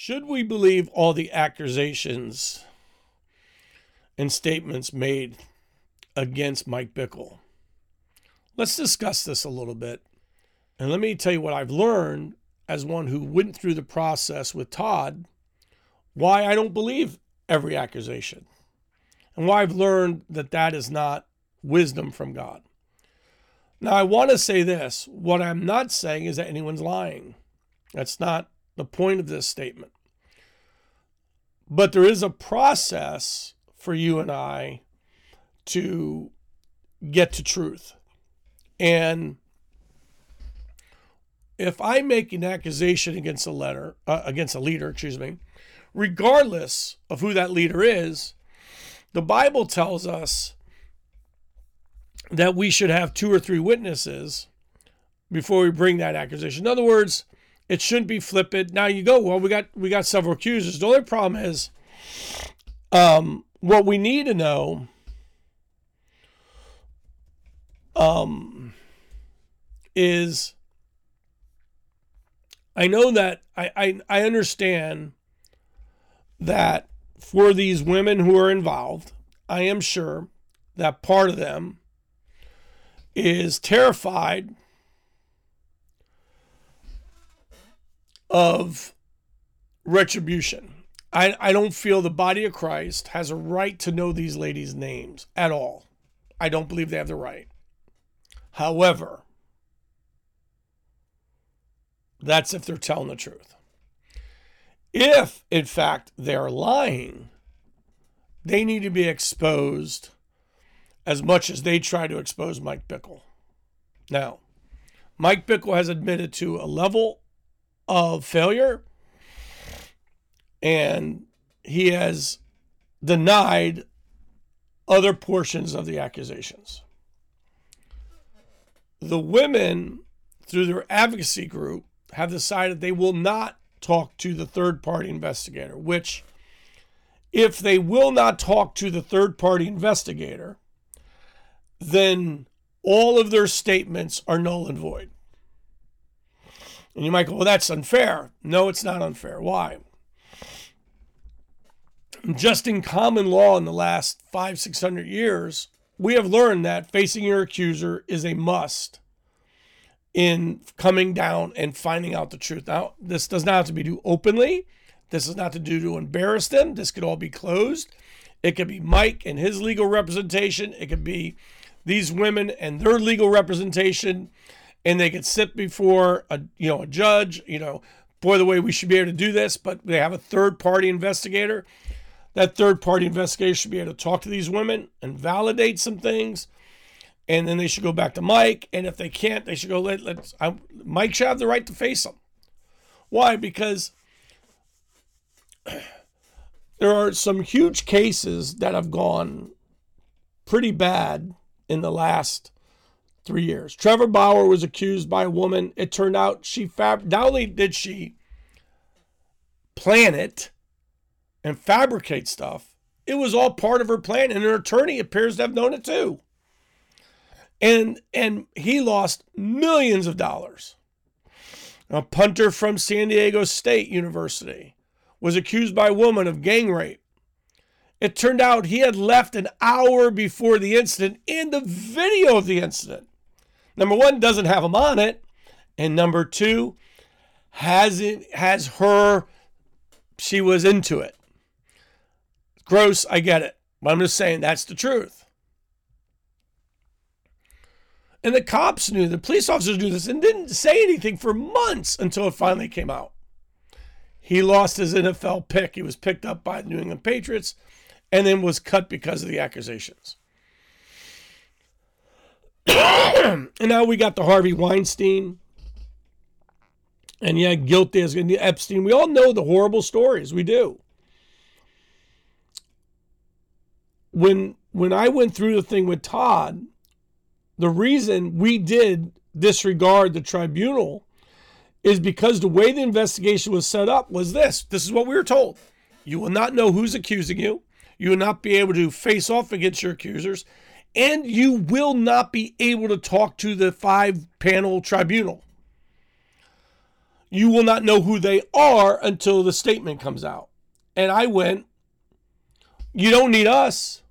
Should we believe all the accusations and statements made against Mike Bickle? Let's discuss this a little bit. And let me tell you what I've learned as one who went through the process with Todd, why I don't believe every accusation, and why I've learned that that is not wisdom from God. Now, I want to say this what I'm not saying is that anyone's lying. That's not the point of this statement. But there is a process for you and I to get to truth. And if I make an accusation against a letter, uh, against a leader, excuse me, regardless of who that leader is, the Bible tells us that we should have two or three witnesses before we bring that accusation. In other words, it shouldn't be flippant. Now you go, well, we got we got several accusers. The only problem is um, what we need to know um, is I know that I, I, I understand that for these women who are involved, I am sure that part of them is terrified of retribution. I, I don't feel the body of Christ has a right to know these ladies' names at all. I don't believe they have the right. However, that's if they're telling the truth. If, in fact, they're lying, they need to be exposed as much as they try to expose Mike Bickle. Now, Mike Bickle has admitted to a level of failure and he has denied other portions of the accusations. The women, through their advocacy group, have decided they will not talk to the third party investigator, which, if they will not talk to the third party investigator, then all of their statements are null and void. And you might go, well, that's unfair. No, it's not unfair. Why? Just in common law in the last five, six hundred years, we have learned that facing your accuser is a must in coming down and finding out the truth. Now, this does not have to be do openly. This is not to do to embarrass them. This could all be closed. It could be Mike and his legal representation. It could be these women and their legal representation and they could sit before a you know a judge you know boy the way we should be able to do this but they have a third party investigator. That third party investigator should be able to talk to these women and validate some things and then they should go back to mike and if they can't they should go let, let's I, mike should have the right to face them. Why? Because there are some huge cases that have gone pretty bad in the last three years. Trevor Bauer was accused by a woman. It turned out she fab not only did she plan it and fabricate stuff, it was all part of her plan, and her attorney appears to have known it too. And and he lost millions of dollars. A punter from San Diego State University was accused by a woman of gang rape. It turned out he had left an hour before the incident and the video of the incident. Number one, doesn't have him on it. And number two, has it has her she was into it. Gross, I get it. But I'm just saying that's the truth. And the cops knew, the police officers knew this and didn't say anything for months until it finally came out. He lost his NFL pick. He was picked up by the New England Patriots and then was cut because of the accusations. and now we got the Harvey Weinstein. And yeah, guilty as Epstein. We all know the horrible stories. We do. When when I went through the thing with Todd, the reason we did disregard the tribunal is because the way the investigation was set up was this. This is what we were told. You will not know who's accusing you. You will not be able to face off against your accusers and you will not be able to talk to the five panel tribunal. you will not know who they are until the statement comes out. And I went, You don't need us.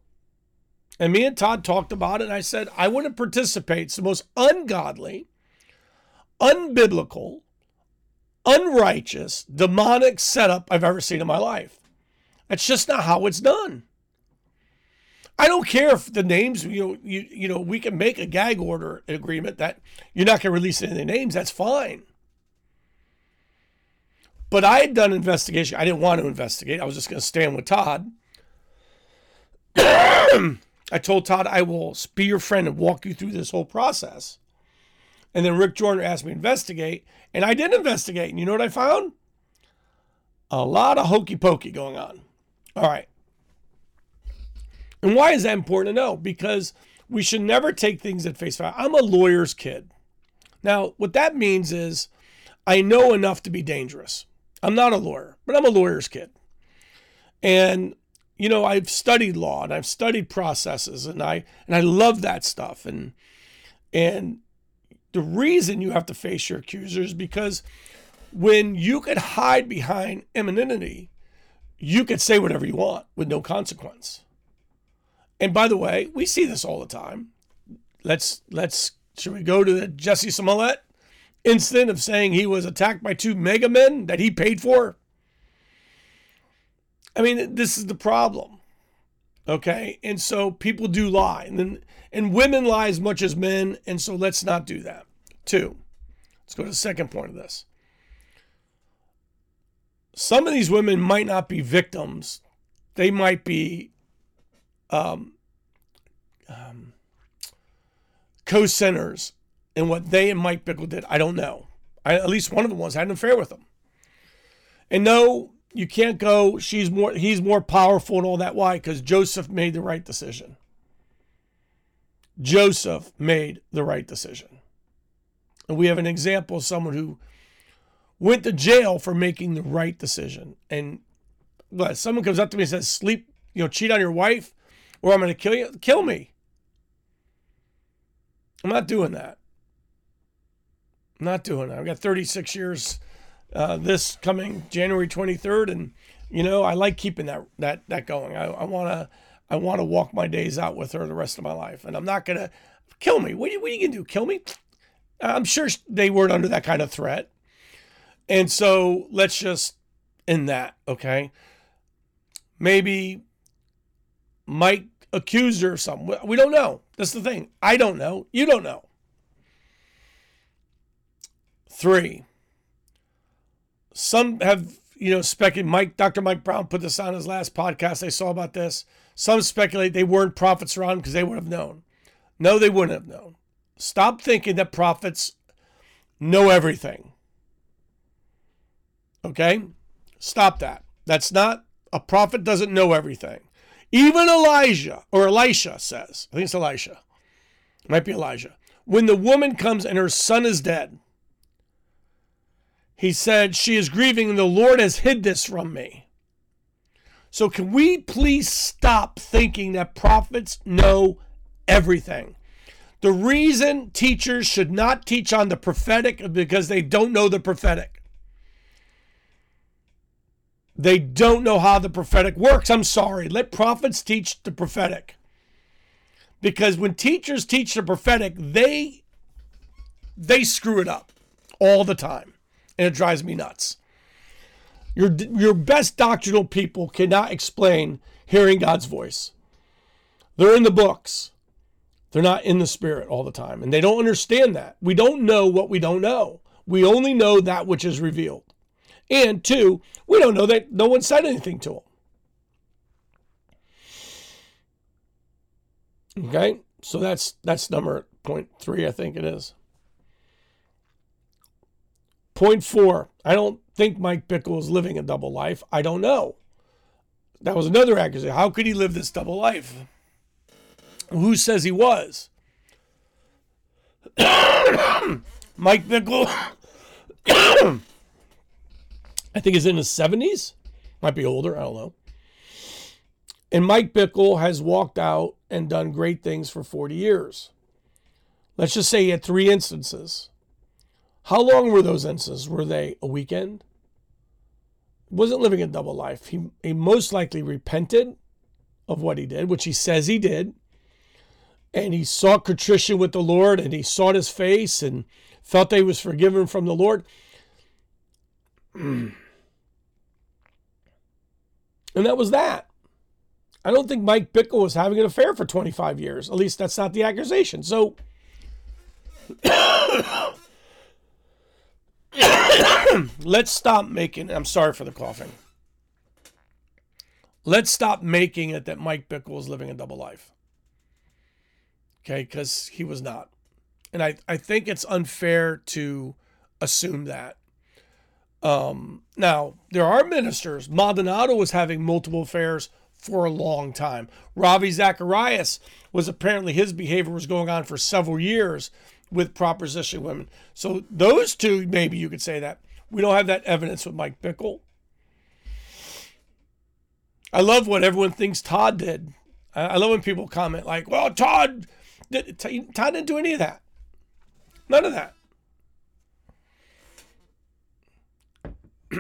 And me and Todd talked about it, and I said, I wouldn't participate. It's the most ungodly, unbiblical, unrighteous, demonic setup I've ever seen in my life. That's just not how it's done. I don't care if the names, you know, you, you know, we can make a gag order agreement that you're not going to release any names. That's fine. But I had done investigation. I didn't want to investigate. I was just going to stand with Todd. I told Todd I will be your friend and walk you through this whole process. And then Rick Joyner asked me to investigate, and I did investigate. And you know what I found? A lot of hokey pokey going on. All right. And why is that important to know? Because we should never take things at face value. I'm a lawyer's kid. Now, what that means is I know enough to be dangerous. I'm not a lawyer, but I'm a lawyer's kid. And you know, I've studied law and I've studied processes and I and I love that stuff. And and the reason you have to face your accusers because when you could hide behind anonymity, you could say whatever you want with no consequence. And by the way, we see this all the time. Let's let's should we go to the Jesse Smollett incident of saying he was attacked by two MAGA men that he paid for? I mean, this is the problem. Okay? And so people do lie. And then and women lie as much as men, and so let's not do that. Two. Let's go to the second point of this. Some of these women might not be victims. They might be um, um, co-sinners and what they and Mike Bickle did. I don't know. I, at least one of the ones had an affair with him. And no, you can't go. She's more. He's more powerful and all that. Why? Because Joseph made the right decision. Joseph made the right decision, and we have an example of someone who went to jail for making the right decision. And? Someone comes up to me and says, "Sleep, you know, cheat on your wife, or I'm going to kill you. Kill me." I'm not doing that. I'm not doing that. I've got 36 years uh, this coming January 23rd, and you know I like keeping that that that going. I want to I want to walk my days out with her the rest of my life, and I'm not gonna kill me. What are you, what are you gonna do? Kill me? I'm sure they weren't under that kind of threat, and so let's just end that. Okay, maybe Mike accused her of something. We don't know. That's the thing. I don't know. You don't know. Three. Some have, you know, speculated. Mike, Dr. Mike Brown put this on his last podcast. I saw about this. Some speculate they weren't prophets around because they would have known. No, they wouldn't have known. Stop thinking that prophets know everything. Okay? Stop that. That's not, a prophet doesn't know everything. Even Elijah or Elisha says, I think it's Elisha, it might be Elijah. When the woman comes and her son is dead, he said, She is grieving and the Lord has hid this from me. So, can we please stop thinking that prophets know everything? The reason teachers should not teach on the prophetic is because they don't know the prophetic. They don't know how the prophetic works. I'm sorry. Let prophets teach the prophetic. Because when teachers teach the prophetic, they they screw it up all the time. And it drives me nuts. Your your best doctrinal people cannot explain hearing God's voice. They're in the books. They're not in the spirit all the time. And they don't understand that. We don't know what we don't know. We only know that which is revealed. And two, we don't know that no one said anything to him. Okay, so that's that's number point three, I think it is. Point four, I don't think Mike Bickle is living a double life. I don't know. That was another accusation. How could he live this double life? Who says he was? Mike Bickle I think is in his 70s, might be older, I don't know. And Mike Bickle has walked out and done great things for 40 years. Let's just say he had three instances. How long were those instances? Were they a weekend? wasn't living a double life. He, he most likely repented of what he did, which he says he did. And he sought contrition with the Lord and he sought his face and felt that he was forgiven from the Lord. and that was that. I don't think Mike Bickle was having an affair for 25 years. At least that's not the accusation. So let's stop making I'm sorry for the coughing. Let's stop making it that Mike Bickle was living a double life. Okay, because he was not. And I, I think it's unfair to assume that. Um, now, there are ministers. Maldonado was having multiple affairs for a long time. Ravi Zacharias was apparently his behavior was going on for several years with proposition women. So those two, maybe you could say that. We don't have that evidence with Mike Bickle. I love what everyone thinks Todd did. I love when people comment like, "Well, Todd, Todd didn't do any of that. None of that."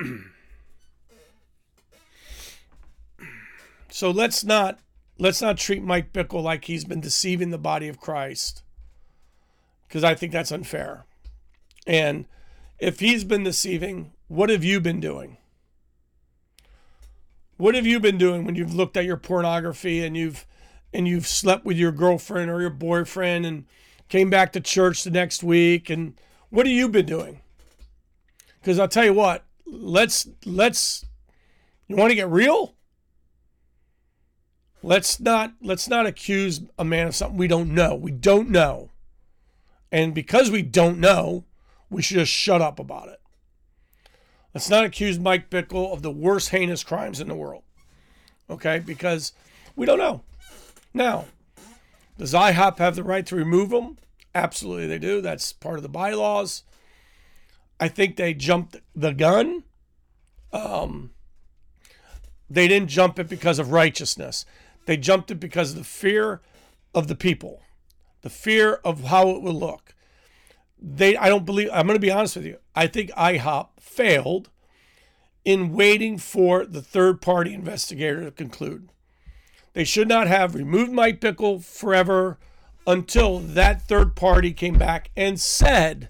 so let's not let's not treat Mike Bickle like he's been deceiving the body of Christ because I think that's unfair. And if he's been deceiving, what have you been doing? What have you been doing when you've looked at your pornography and you've and you've slept with your girlfriend or your boyfriend and came back to church the next week and what have you been doing? Cuz I'll tell you what, let's let's you want to get real? Let's not let's not accuse a man of something we don't know. We don't know. And because we don't know, we should just shut up about it. Let's not accuse Mike Bickle of the worst heinous crimes in the world. Okay? Because we don't know. Now, does IHOP have the right to remove them? Absolutely, they do. That's part of the bylaws. I think they jumped the gun. Um, they didn't jump it because of righteousness. They jumped it because of the fear of the people the fear of how it would look. They, I don't believe, I'm going to be honest with you. I think IHOP failed in waiting for the third party investigator to conclude. They should not have removed Mike Bickle forever until that third party came back and said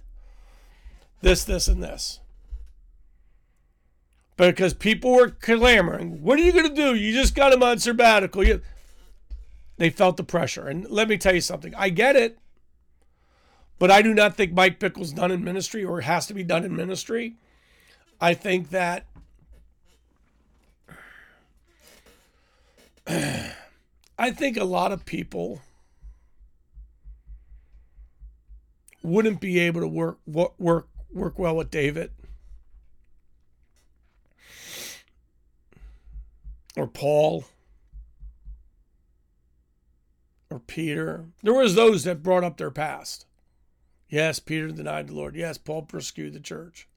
this, this, and this. Because people were clamoring, what are you going to do? You just got him on sabbatical. You, they felt the pressure. And let me tell you something I get it, but I do not think Mike Bickle's done in ministry or has to be done in ministry. I think that. I think a lot of people wouldn't be able to work work work well with David or Paul or Peter. There was those that brought up their past. Yes, Peter denied the Lord. Yes, Paul persecuted the church.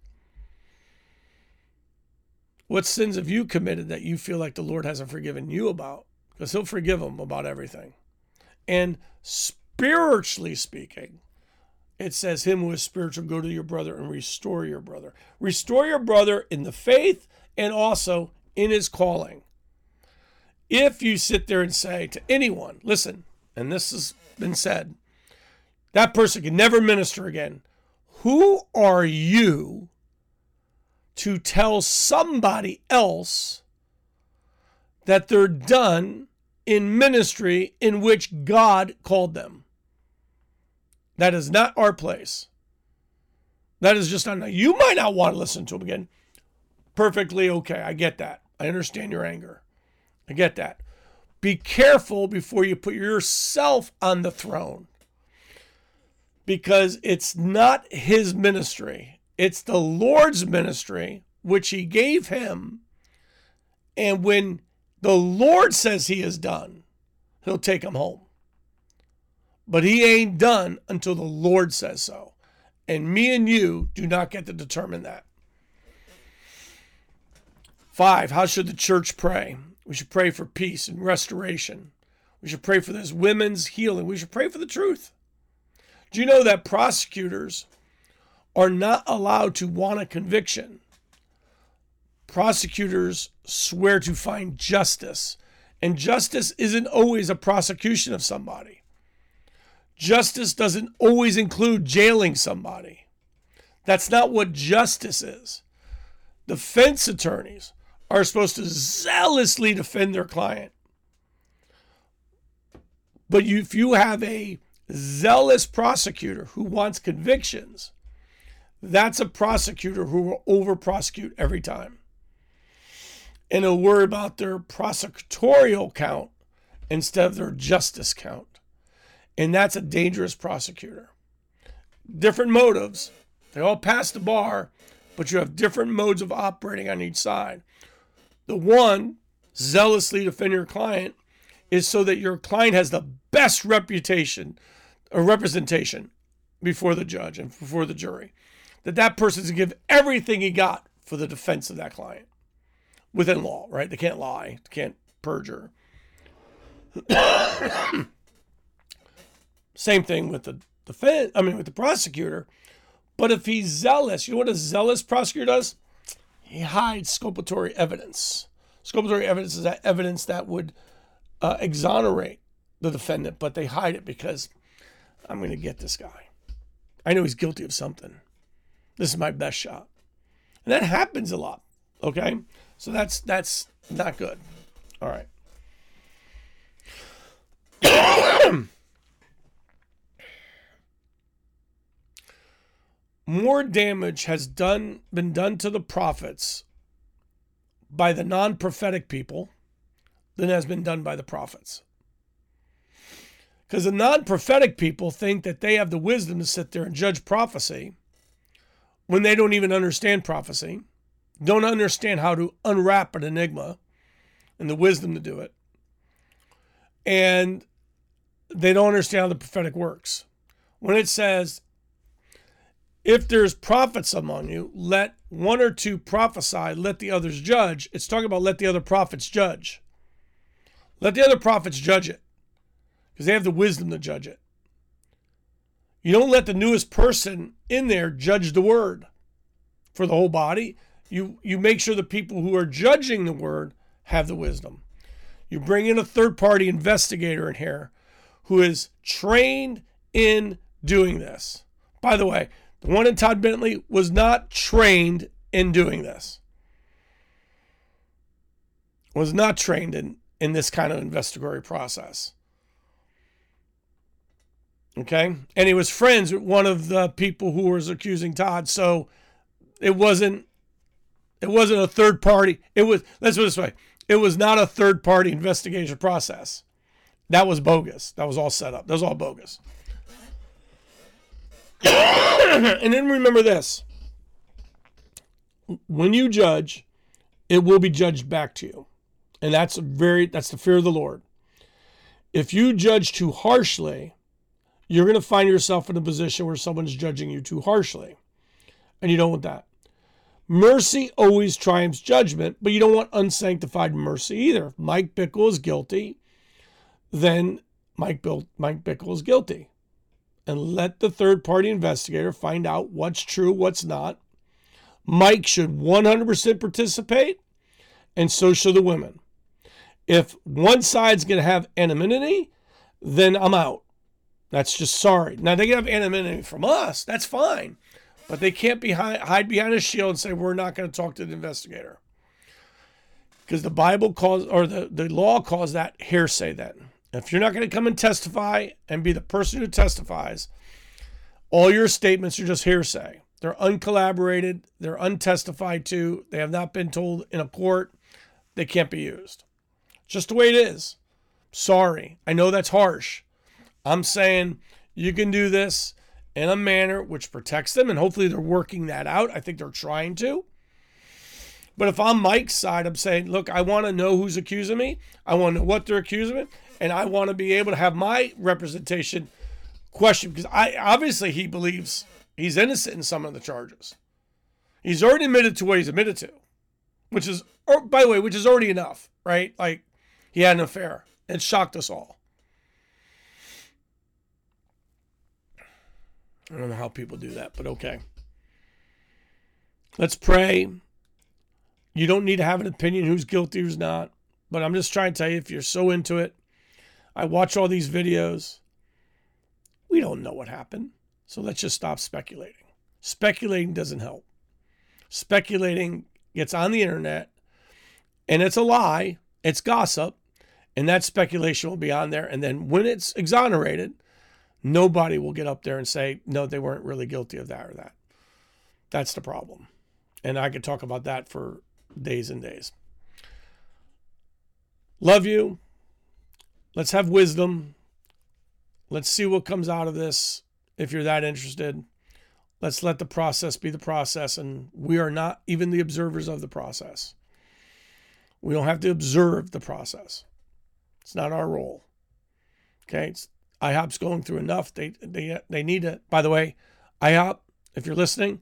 What sins have you committed that you feel like the Lord hasn't forgiven you about? Because he'll forgive them about everything. And spiritually speaking, it says, Him who is spiritual, go to your brother and restore your brother. Restore your brother in the faith and also in his calling. If you sit there and say to anyone, listen, and this has been said, that person can never minister again. Who are you to tell somebody else that they're done in ministry in which God called them? That is not our place. That is just not. You might not want to listen to him again. Perfectly okay. I get that. I understand your anger. I get that. Be careful before you put yourself on the throne because it's not his ministry, it's the Lord's ministry, which he gave him. And when the Lord says he is done, he'll take him home. But he ain't done until the Lord says so. And me and you do not get to determine that. Five, how should the church pray? We should pray for peace and restoration. We should pray for this women's healing. We should pray for the truth. Do you know that prosecutors are not allowed to want a conviction. Prosecutors swear to find justice, and justice isn't always a prosecution of somebody. Justice doesn't always include jailing somebody. That's not what justice is. Defense attorneys are supposed to zealously defend their client. But if you have a zealous prosecutor who wants convictions, that's a prosecutor who will over prosecute every time. And he'll worry about their prosecutorial count instead of their justice count. And that's a dangerous prosecutor. Different motives. They all pass the bar, but you have different modes of operating on each side. The one, zealously defend your client, is so that your client has the best reputation or representation before the judge and before the jury. That that person's to give everything he got for the defense of that client within law, right? They can't lie, they can't perjure. Same thing with the defense, I mean, with the prosecutor. But if he's zealous, you know what a zealous prosecutor does? He hides sculpatory evidence. Sculpatory evidence is that evidence that would uh, exonerate the defendant, but they hide it because I'm going to get this guy. I know he's guilty of something. This is my best shot. And that happens a lot. Okay? So that's that's not good. All right. More damage has done been done to the prophets by the non-prophetic people than has been done by the prophets. Because the non prophetic people think that they have the wisdom to sit there and judge prophecy when they don't even understand prophecy, don't understand how to unwrap an enigma and the wisdom to do it. And they don't understand how the prophetic works. When it says, if there's prophets among you, let one or two prophesy, let the others judge. It's talking about let the other prophets judge. Let the other prophets judge it because they have the wisdom to judge it. You don't let the newest person in there judge the word for the whole body. You you make sure the people who are judging the word have the wisdom. You bring in a third party investigator in here who is trained in doing this. By the way, one in Todd Bentley was not trained in doing this. Was not trained in in this kind of investigatory process. Okay. And he was friends with one of the people who was accusing Todd. So it wasn't it wasn't a third party. It was let's put it this way. It was not a third party investigation process. That was bogus. That was all set up. That was all bogus. and then remember this. When you judge, it will be judged back to you. And that's very that's the fear of the Lord. If you judge too harshly, you're going to find yourself in a position where someone's judging you too harshly. And you don't want that. Mercy always triumphs judgment, but you don't want unsanctified mercy either. If Mike Bickle is guilty, then Mike, Bill, Mike Bickle is guilty. And let the third party investigator find out what's true, what's not. Mike should 100% participate, and so should the women. If one side's going to have anonymity, then I'm out. That's just sorry. Now they can have anonymity from us. That's fine, but they can't be hide behind a shield and say we're not going to talk to the investigator because the Bible calls or the, the law calls that hearsay. Then, if you're not going to come and testify and be the person who testifies, all your statements are just hearsay. They're uncollaborated. They're untestified to. They have not been told in a court. They can't be used just the way it is. Sorry. I know that's harsh. I'm saying you can do this in a manner which protects them, and hopefully they're working that out. I think they're trying to. But if I'm Mike's side, I'm saying, look, I want to know who's accusing me. I want to know what they're accusing me, and I want to be able to have my representation questioned because I obviously he believes he's innocent in some of the charges. He's already admitted to what he's admitted to, which is, or by the way, which is already enough, right? Like he had an affair. It shocked us all. I don't know how people do that, but okay. Let's pray. You don't need to have an opinion who's guilty, who's not. But I'm just trying to tell you if you're so into it, I watch all these videos. We don't know what happened. So let's just stop speculating. Speculating doesn't help. Speculating gets on the internet and it's a lie, it's gossip, and that speculation will be on there. And then when it's exonerated, nobody will get up there and say, no, they weren't really guilty of that or that. That's the problem. And I could talk about that for days and days. Love you. Let's have wisdom. Let's see what comes out of this if you're that interested. Let's let the process be the process. And we are not even the observers of the process. We don't have to observe the process. It's not our role. Okay. It's, IHOP's going through enough. They, they, they need to, by the way, IHOP, if you're listening,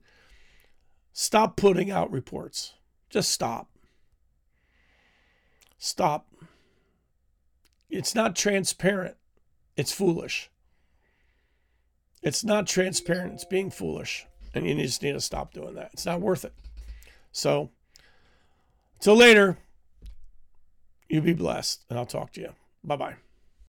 stop putting out reports. Just stop. Stop. It's not transparent. It's foolish. It's not transparent. It's being foolish. And you just need to stop doing that. It's not worth it. So, till later, you be blessed, and I'll talk to you. Bye bye.